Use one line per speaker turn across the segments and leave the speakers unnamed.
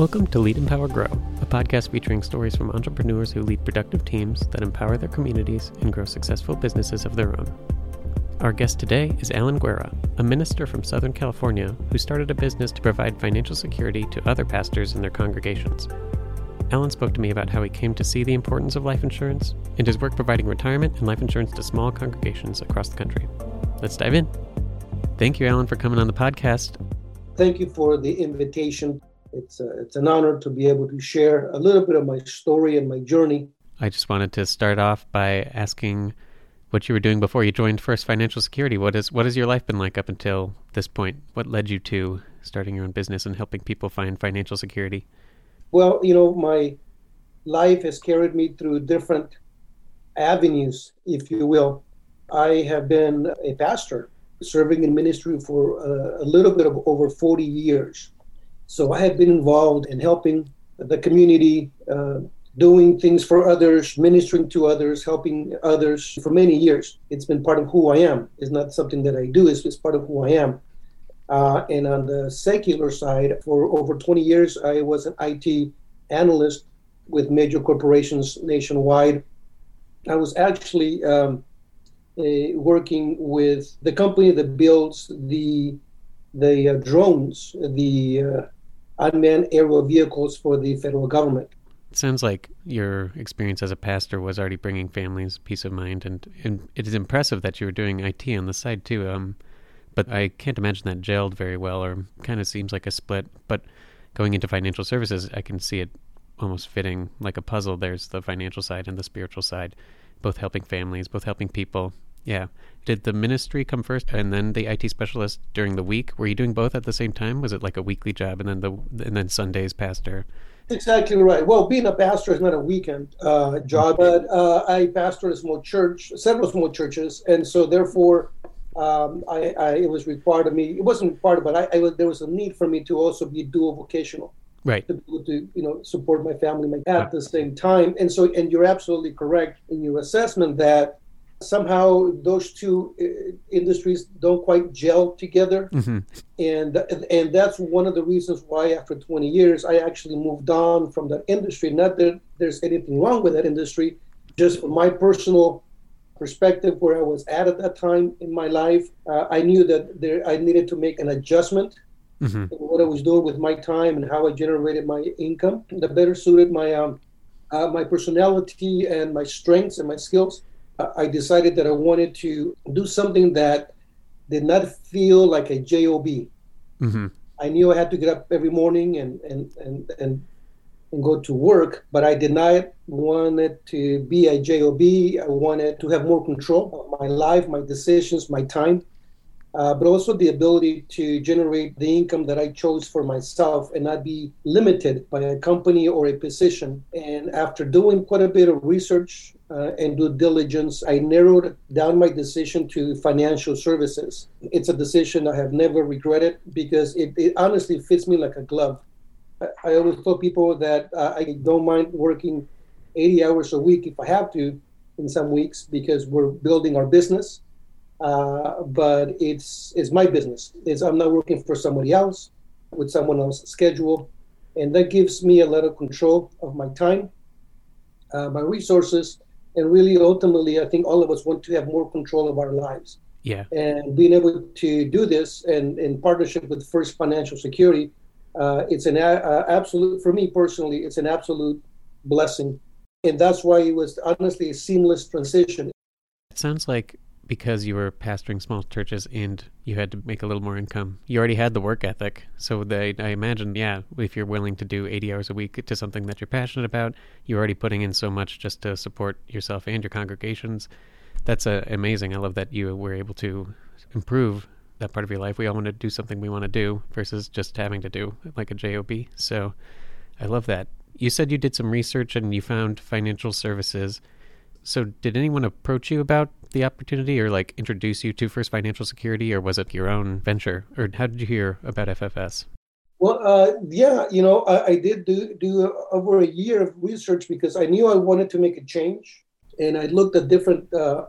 Welcome to Lead Empower Grow, a podcast featuring stories from entrepreneurs who lead productive teams that empower their communities and grow successful businesses of their own. Our guest today is Alan Guerra, a minister from Southern California who started a business to provide financial security to other pastors in their congregations. Alan spoke to me about how he came to see the importance of life insurance and his work providing retirement and life insurance to small congregations across the country. Let's dive in. Thank you, Alan, for coming on the podcast.
Thank you for the invitation. It's, a, it's an honor to be able to share a little bit of my story and my journey.
I just wanted to start off by asking what you were doing before you joined First Financial Security. What is what has your life been like up until this point? What led you to starting your own business and helping people find financial security?
Well, you know, my life has carried me through different avenues, if you will. I have been a pastor serving in ministry for a, a little bit of over 40 years. So I have been involved in helping the community, uh, doing things for others, ministering to others, helping others for many years. It's been part of who I am. It's not something that I do, it's, it's part of who I am. Uh, and on the secular side, for over 20 years, I was an IT analyst with major corporations nationwide. I was actually um, uh, working with the company that builds the the uh, drones, the uh, unmanned aerial vehicles for the federal government.
It sounds like your experience as a pastor was already bringing families peace of mind, and, and it is impressive that you were doing IT on the side too. Um, but I can't imagine that gelled very well, or kind of seems like a split. But going into financial services, I can see it almost fitting like a puzzle. There's the financial side and the spiritual side, both helping families, both helping people. Yeah. Did the ministry come first and then the IT specialist during the week? Were you doing both at the same time? Was it like a weekly job and then the and then Sundays pastor?
Exactly right. Well, being a pastor is not a weekend uh, job, but uh, I pastor a small church, several small churches, and so therefore, um, I, I, it was required of me. It wasn't required, but I, I was, there was a need for me to also be dual vocational,
right?
To, to you know support my family at the same time. And so, and you're absolutely correct in your assessment that somehow those two uh, industries don't quite gel together mm-hmm. and and that's one of the reasons why after 20 years i actually moved on from that industry not that there's anything wrong with that industry just from my personal perspective where i was at at that time in my life uh, i knew that there i needed to make an adjustment mm-hmm. what i was doing with my time and how i generated my income that better suited my um, uh, my personality and my strengths and my skills I decided that I wanted to do something that did not feel like a job. Mm-hmm. I knew I had to get up every morning and and and and and go to work, but I did not want it to be a job. I wanted to have more control of my life, my decisions, my time uh, but also the ability to generate the income that I chose for myself and not be limited by a company or a position. And after doing quite a bit of research uh, and due diligence, I narrowed down my decision to financial services. It's a decision I have never regretted because it, it honestly fits me like a glove. I, always tell people that uh, I don't mind working 80 hours a week if I have to in some weeks because we're building our business uh, but it's it's my business. It's I'm not working for somebody else with someone else's schedule, and that gives me a lot of control of my time, uh, my resources, and really ultimately, I think all of us want to have more control of our lives.
Yeah.
And being able to do this and in partnership with First Financial Security, uh, it's an a- absolute for me personally, it's an absolute blessing, and that's why it was honestly a seamless transition.
It sounds like because you were pastoring small churches and you had to make a little more income. You already had the work ethic. So they, I imagine, yeah, if you're willing to do 80 hours a week to something that you're passionate about, you're already putting in so much just to support yourself and your congregations. That's uh, amazing. I love that you were able to improve that part of your life. We all want to do something we want to do versus just having to do like a job. So I love that. You said you did some research and you found financial services. So did anyone approach you about the opportunity or like introduce you to First Financial Security, or was it your own venture? Or how did you hear about FFS?
Well, uh, yeah, you know, I, I, did do, do over a year of research because I knew I wanted to make a change. And I looked at different uh,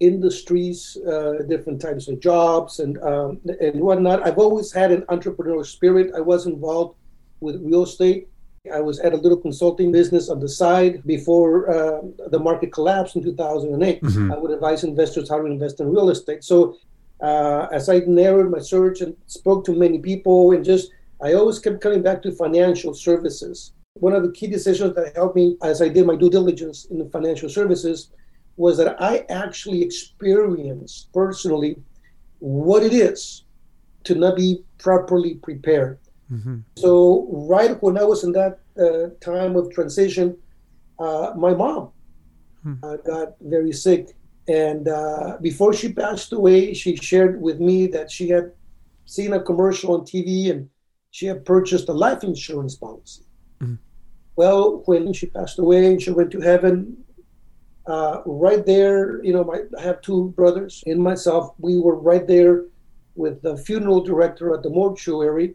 industries, uh, different types of jobs and, um, and whatnot. I've always had an entrepreneurial spirit. I was involved with real estate. I was at a little consulting business on the side before uh, the market collapsed in 2008. Mm-hmm. I would advise investors how to invest in real estate. So, uh, as I narrowed my search and spoke to many people, and just I always kept coming back to financial services. One of the key decisions that helped me as I did my due diligence in the financial services was that I actually experienced personally what it is to not be properly prepared. Mm-hmm. So, right when I was in that uh, time of transition, uh, my mom hmm. uh, got very sick. And uh, before she passed away, she shared with me that she had seen a commercial on TV and she had purchased a life insurance policy. Mm-hmm. Well, when she passed away and she went to heaven, uh, right there, you know, my, I have two brothers and myself. We were right there with the funeral director at the mortuary,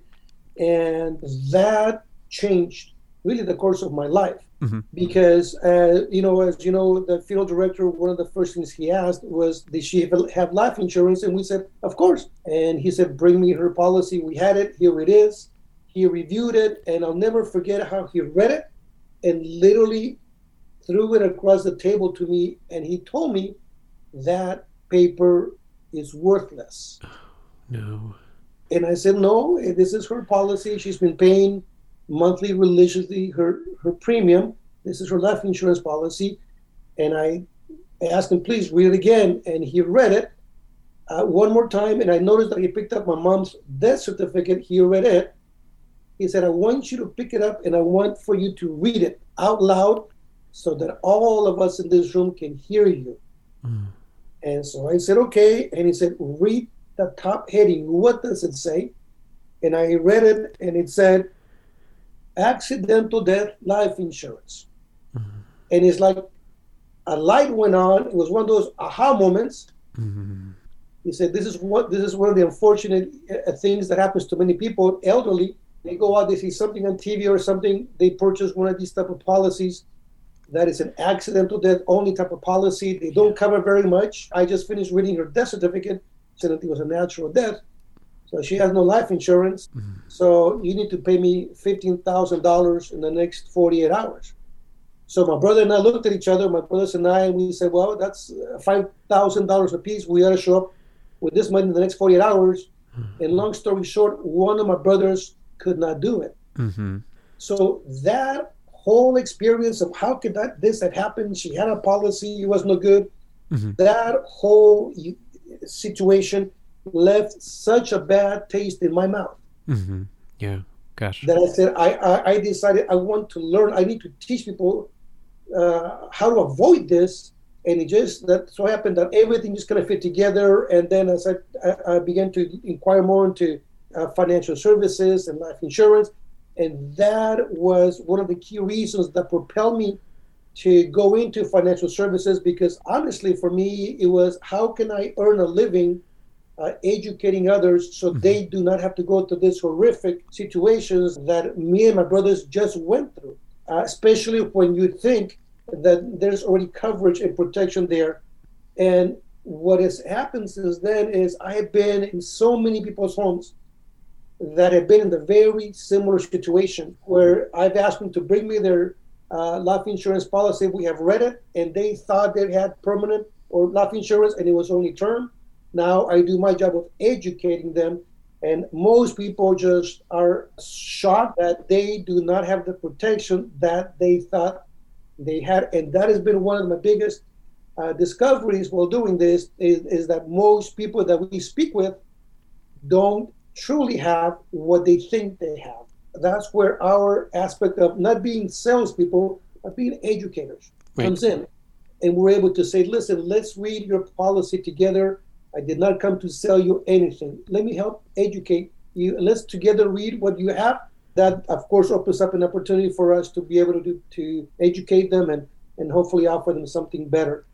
and that changed really the course of my life. Mm-hmm. Because, uh, you know, as you know, the funeral director, one of the first things he asked was, Did she have life insurance? And we said, Of course. And he said, Bring me her policy. We had it. Here it is. He reviewed it, and I'll never forget how he read it and literally threw it across the table to me, and he told me that paper is worthless.
No.
And I said, no, this is her policy. She's been paying monthly religiously her, her premium. This is her life insurance policy. And I asked him, please read it again. And he read it uh, one more time. And I noticed that he picked up my mom's death certificate. He read it. He said, I want you to pick it up and I want for you to read it out loud so that all of us in this room can hear you. Mm. And so I said, okay. And he said, read the top heading. What does it say? And I read it and it said, accidental death life insurance. Mm-hmm. And it's like a light went on. It was one of those aha moments. Mm-hmm. He said, "This is what this is one of the unfortunate uh, things that happens to many people, elderly. They go out, they see something on TV or something, they purchase one of these type of policies, that is an accidental death only type of policy. They don't cover very much. I just finished reading her death certificate, said that it was a natural death. So she has no life insurance. Mm-hmm. So you need to pay me $15,000 in the next 48 hours. So my brother and I looked at each other, my brothers and I, and we said, well, that's $5,000 a piece. We got to show up with this money in the next 48 hours. Mm-hmm. And long story short, one of my brothers could not do it. Mm-hmm. So that whole experience of how could that this had happened? She had a policy, it was no good. Mm-hmm. That whole situation left such a bad taste in my mouth.
Mm-hmm. Yeah, gosh.
That I said I, I, I decided I want to learn. I need to teach people uh, how to avoid this. And it just that so happened that everything just kind of fit together. And then as I, I, I began to inquire more into uh, financial services and life insurance, and that was one of the key reasons that propelled me to go into financial services because honestly, for me, it was how can I earn a living uh, educating others so mm-hmm. they do not have to go through these horrific situations that me and my brothers just went through, uh, especially when you think that there's already coverage and protection there. And what has happened since then is I have been in so many people's homes that have been in the very similar situation where I've asked them to bring me their uh, life insurance policy. We have read it, and they thought they had permanent or life insurance, and it was only term. Now I do my job of educating them, and most people just are shocked that they do not have the protection that they thought they had, and that has been one of my biggest uh, discoveries while doing this. Is, is that most people that we speak with don't truly have what they think they have. That's where our aspect of not being salespeople, but being educators right. comes in. And we're able to say, listen, let's read your policy together. I did not come to sell you anything. Let me help educate you. Let's together read what you have. That, of course, opens up an opportunity for us to be able to do, to educate them and, and hopefully offer them something better.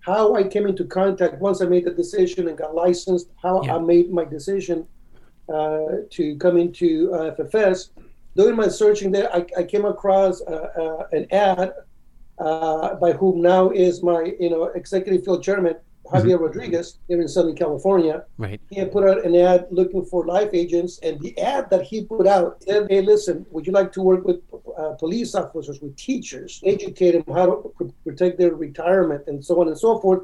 How I came into contact once I made the decision and got licensed, how yeah. I made my decision to come into uh, FFS. Doing my searching there, I, I came across uh, an ad by whom now is my you know executive field chairman, Javier mm-hmm. Rodriguez here in Southern California.
Right.
He had put out an ad looking for life agents, and the ad that he put out said, "Hey, listen, would you like to work with uh, police officers, with teachers, educate them how to protect their retirement, and so on and so forth?"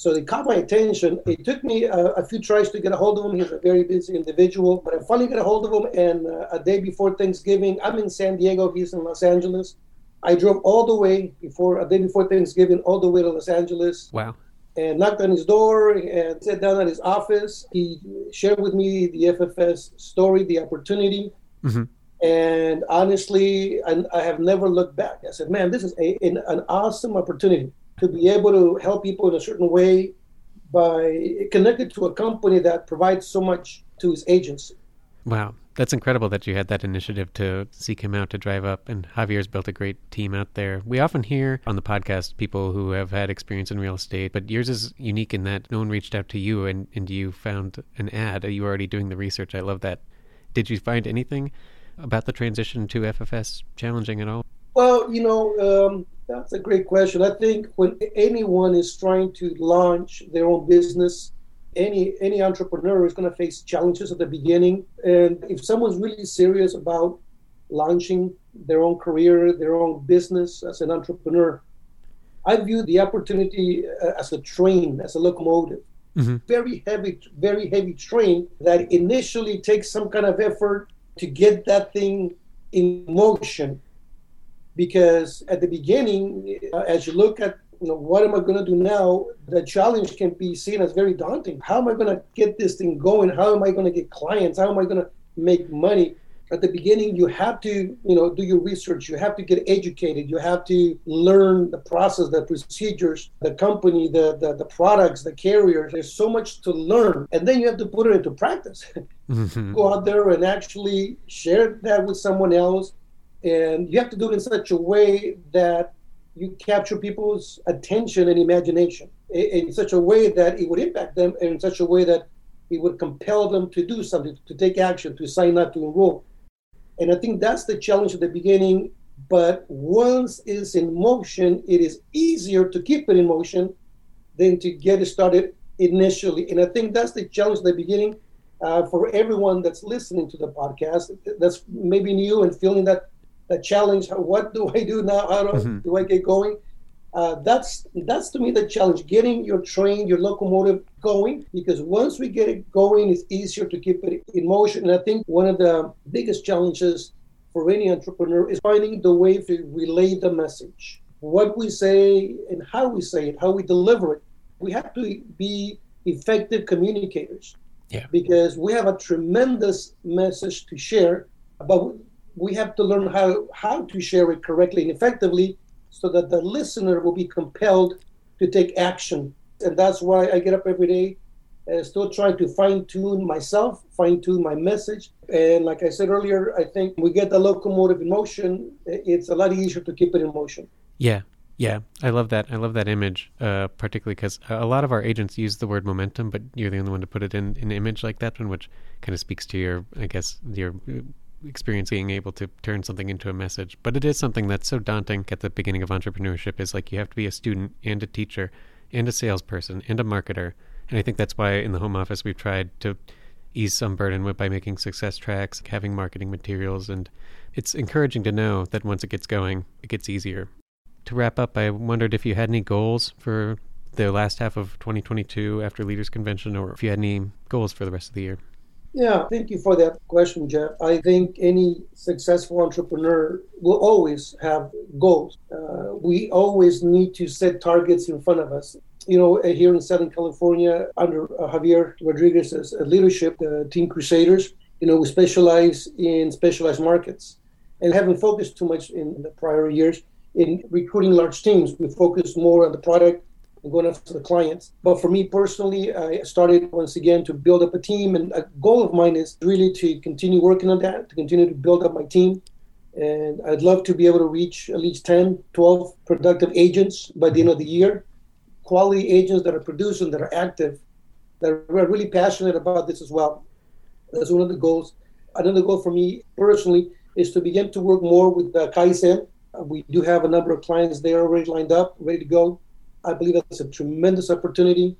So they caught my attention. It took me a, a, few tries to get a hold of him. He's a very busy individual, but I finally got a hold of him. And uh, a day before Thanksgiving, I'm in San Diego. He's in Los Angeles. I drove all the way before a day before Thanksgiving, all the way to Los Angeles.
Wow.
And knocked on his door and sat down at his office. He shared with me the FFS story, the opportunity. Mm-hmm. And honestly, I, I, have never looked back. I said, man, this is a, an, an awesome opportunity to be able to help people in a certain way by connected to a company that provides so much to his agency.
Wow. That's incredible that you had that initiative to seek him out to drive up. And Javier's built a great team out there. We often hear on the podcast people who have had experience in real estate, but yours is unique in that no one reached out to you and, and you found an ad. You were already doing the research. I love that. Did you find anything about the transition to FFS challenging at all?
Well, you know, um, that's a great question. I think when anyone is trying to launch their own business, any any entrepreneur is going to face challenges at the beginning. And if someone's really serious about launching their own career, their own business as an entrepreneur, I view the opportunity uh, as a train, as a locomotive. Mm-hmm. Very heavy, very heavy train that initially takes some kind of effort to get that thing in motion because at the beginning, uh, as you look at you know what am I going to do now, the challenge can be seen as very daunting. How am I going to get this thing going? How am I going to get clients? How am I going to make money? At the beginning, you have to you know do your research. You have to get educated. You have to learn the process, the procedures, the company, the the, the products, the carriers. There's so much to learn, and then you have to put it into practice. Mm-hmm. Go out there and actually share that with someone else and you have to do it in such a way that you capture people's attention and imagination in such a way that it would impact them and in such a way that it would compel them to do something, to take action, to sign up, to enroll. And I think that's the challenge at the beginning. But once it's in motion, it is easier to keep it in motion than to get it started initially. And I think that's the challenge at the beginning uh, for everyone that's listening to the podcast. That's maybe new and feeling that the challenge. What do I do now? How do, mm-hmm. do I get going? Uh, that's that's to me the challenge getting your train your locomotive going because once we get it going it's easier to keep it in motion and i think one of the biggest challenges for any entrepreneur is finding the way to relay the message what we say and how we say it how we deliver it we have to be effective communicators
yeah.
because we have a tremendous message to share but we have to learn how, how to share it correctly and effectively so that the listener will be compelled to take action. And that's why I get up every day and still trying to fine tune myself, fine tune my message. And like I said earlier, I think we get the locomotive in motion, it's a lot easier to keep it in motion.
Yeah. Yeah, I love that. I love that image, uh, particularly because a lot of our agents use the word momentum, but you're the only one to put it in an image like that one, which kind of speaks to your, I guess, your experience being able to turn something into a message. But it is something that's so daunting at the beginning of entrepreneurship is like you have to be a student and a teacher and a salesperson and a marketer. And I think that's why in the home office we've tried to ease some burden by making success tracks, having marketing materials, and it's encouraging to know that once it gets going, it gets easier. To wrap up, I wondered if you had any goals for the last half of 2022 after Leaders Convention, or if you had any goals for the rest of the year.
Yeah, thank you for that question, Jeff. I think any successful entrepreneur will always have goals. Uh, we always need to set targets in front of us. You know, uh, here in Southern California, under uh, Javier Rodriguez's leadership, the Team Crusaders, you know, we specialize in specialized markets and haven't focused too much in the prior years in recruiting large teams. We focus more on the product and going after the clients. But for me personally, I started once again to build up a team. And a goal of mine is really to continue working on that, to continue to build up my team. And I'd love to be able to reach at least 10, 12 productive agents by the end of the year. Quality agents that are producing, that are active, that are really passionate about this as well. That's one of the goals. Another goal for me personally is to begin to work more with uh, Kaizen. We do have a number of clients there already lined up, ready to go I believe that's a tremendous opportunity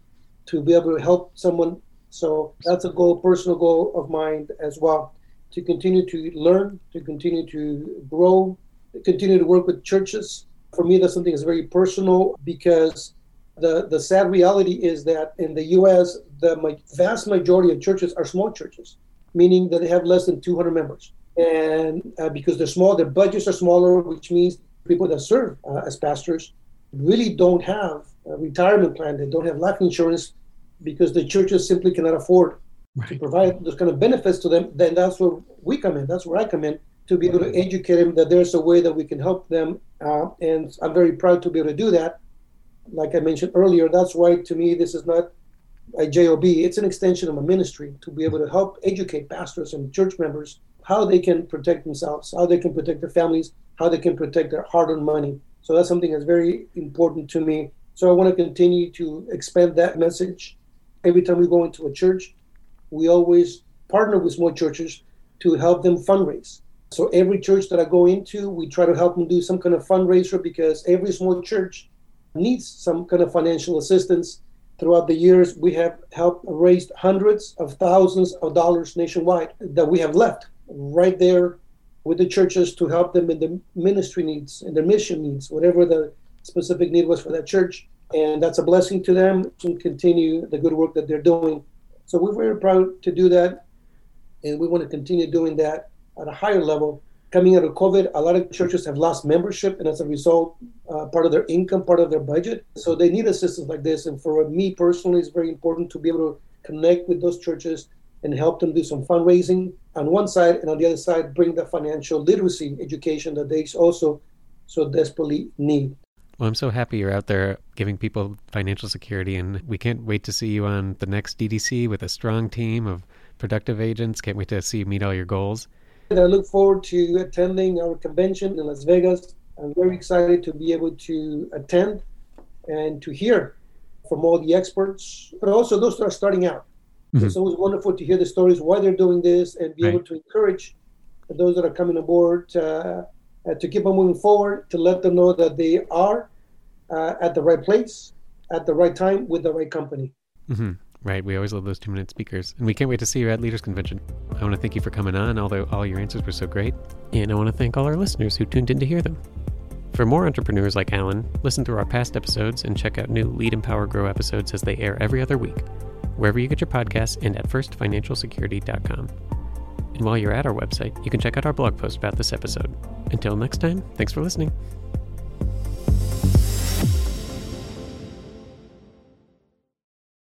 to be able to help someone. So that's a goal, personal goal of mine as well, to continue to learn, to continue to grow, to continue to work with churches. For me, that's something that's very personal because the, the sad reality is that in the U.S., the vast majority of churches are small churches, meaning that they have less than 200 members. And uh, because they're small, their budgets are smaller, which means people that serve uh, as pastors really don't have a retirement plan. They don't have life insurance because the churches simply cannot afford right. to provide those kind of benefits to them. Then that's where we come in. That's where I come in to be able to educate them that there's a way that we can help them. Uh, and I'm very proud to be able to do that. Like I mentioned earlier, that's why to me this is not a job. It's an extension of a ministry to be able to help educate pastors and church members how they can protect themselves, how they can protect their families, how they can protect their hard-earned money. So that's something that's very important to me. So I want to continue to expand that message. Every time we go into a church, we always partner with small churches to help them fundraise. So every church that I go into, we try to help them do some kind of fundraiser because every small church needs some kind of financial assistance. Throughout the years, we have helped raise hundreds of thousands of dollars nationwide that we have left right there with the churches to help them in the ministry needs and their mission needs, whatever the specific need was for that church. And that's a blessing to them to continue the good work that they're doing. So we're very proud to do that. And we want to continue doing that at a higher level. Coming out of COVID, a lot of churches have lost membership, and as a result, uh, part of their income, part of their budget. So they need assistance like this. And for me personally, it's very important to be able to connect with those churches and help them do some fundraising on one side, and on the other side, bring the financial literacy education that they also so desperately need.
Well, I'm so happy you're out there giving people financial security, and we can't wait to see you on the next DDC with a strong team of productive agents. Can't wait to see you meet all your goals.
And I look forward to attending our convention in Las Vegas. I'm very excited to be able to attend and to hear from all the experts, but also those that are starting out. Mm-hmm. It's always wonderful to hear the stories why they're doing this and be right. able to encourage those that are coming aboard uh, uh, to keep on moving forward, to let them know that they are uh, at the right place, at the right time, with the right company.
Mm-hmm. Right. We always love those two minute speakers. And we can't wait to see you at Leaders Convention. I want to thank you for coming on, although all your answers were so great. And I want to thank all our listeners who tuned in to hear them. For more entrepreneurs like Alan, listen through our past episodes and check out new Lead Empower Grow episodes as they air every other week wherever you get your podcasts and at firstfinancialsecurity.com. And while you're at our website, you can check out our blog post about this episode. Until next time, thanks for listening.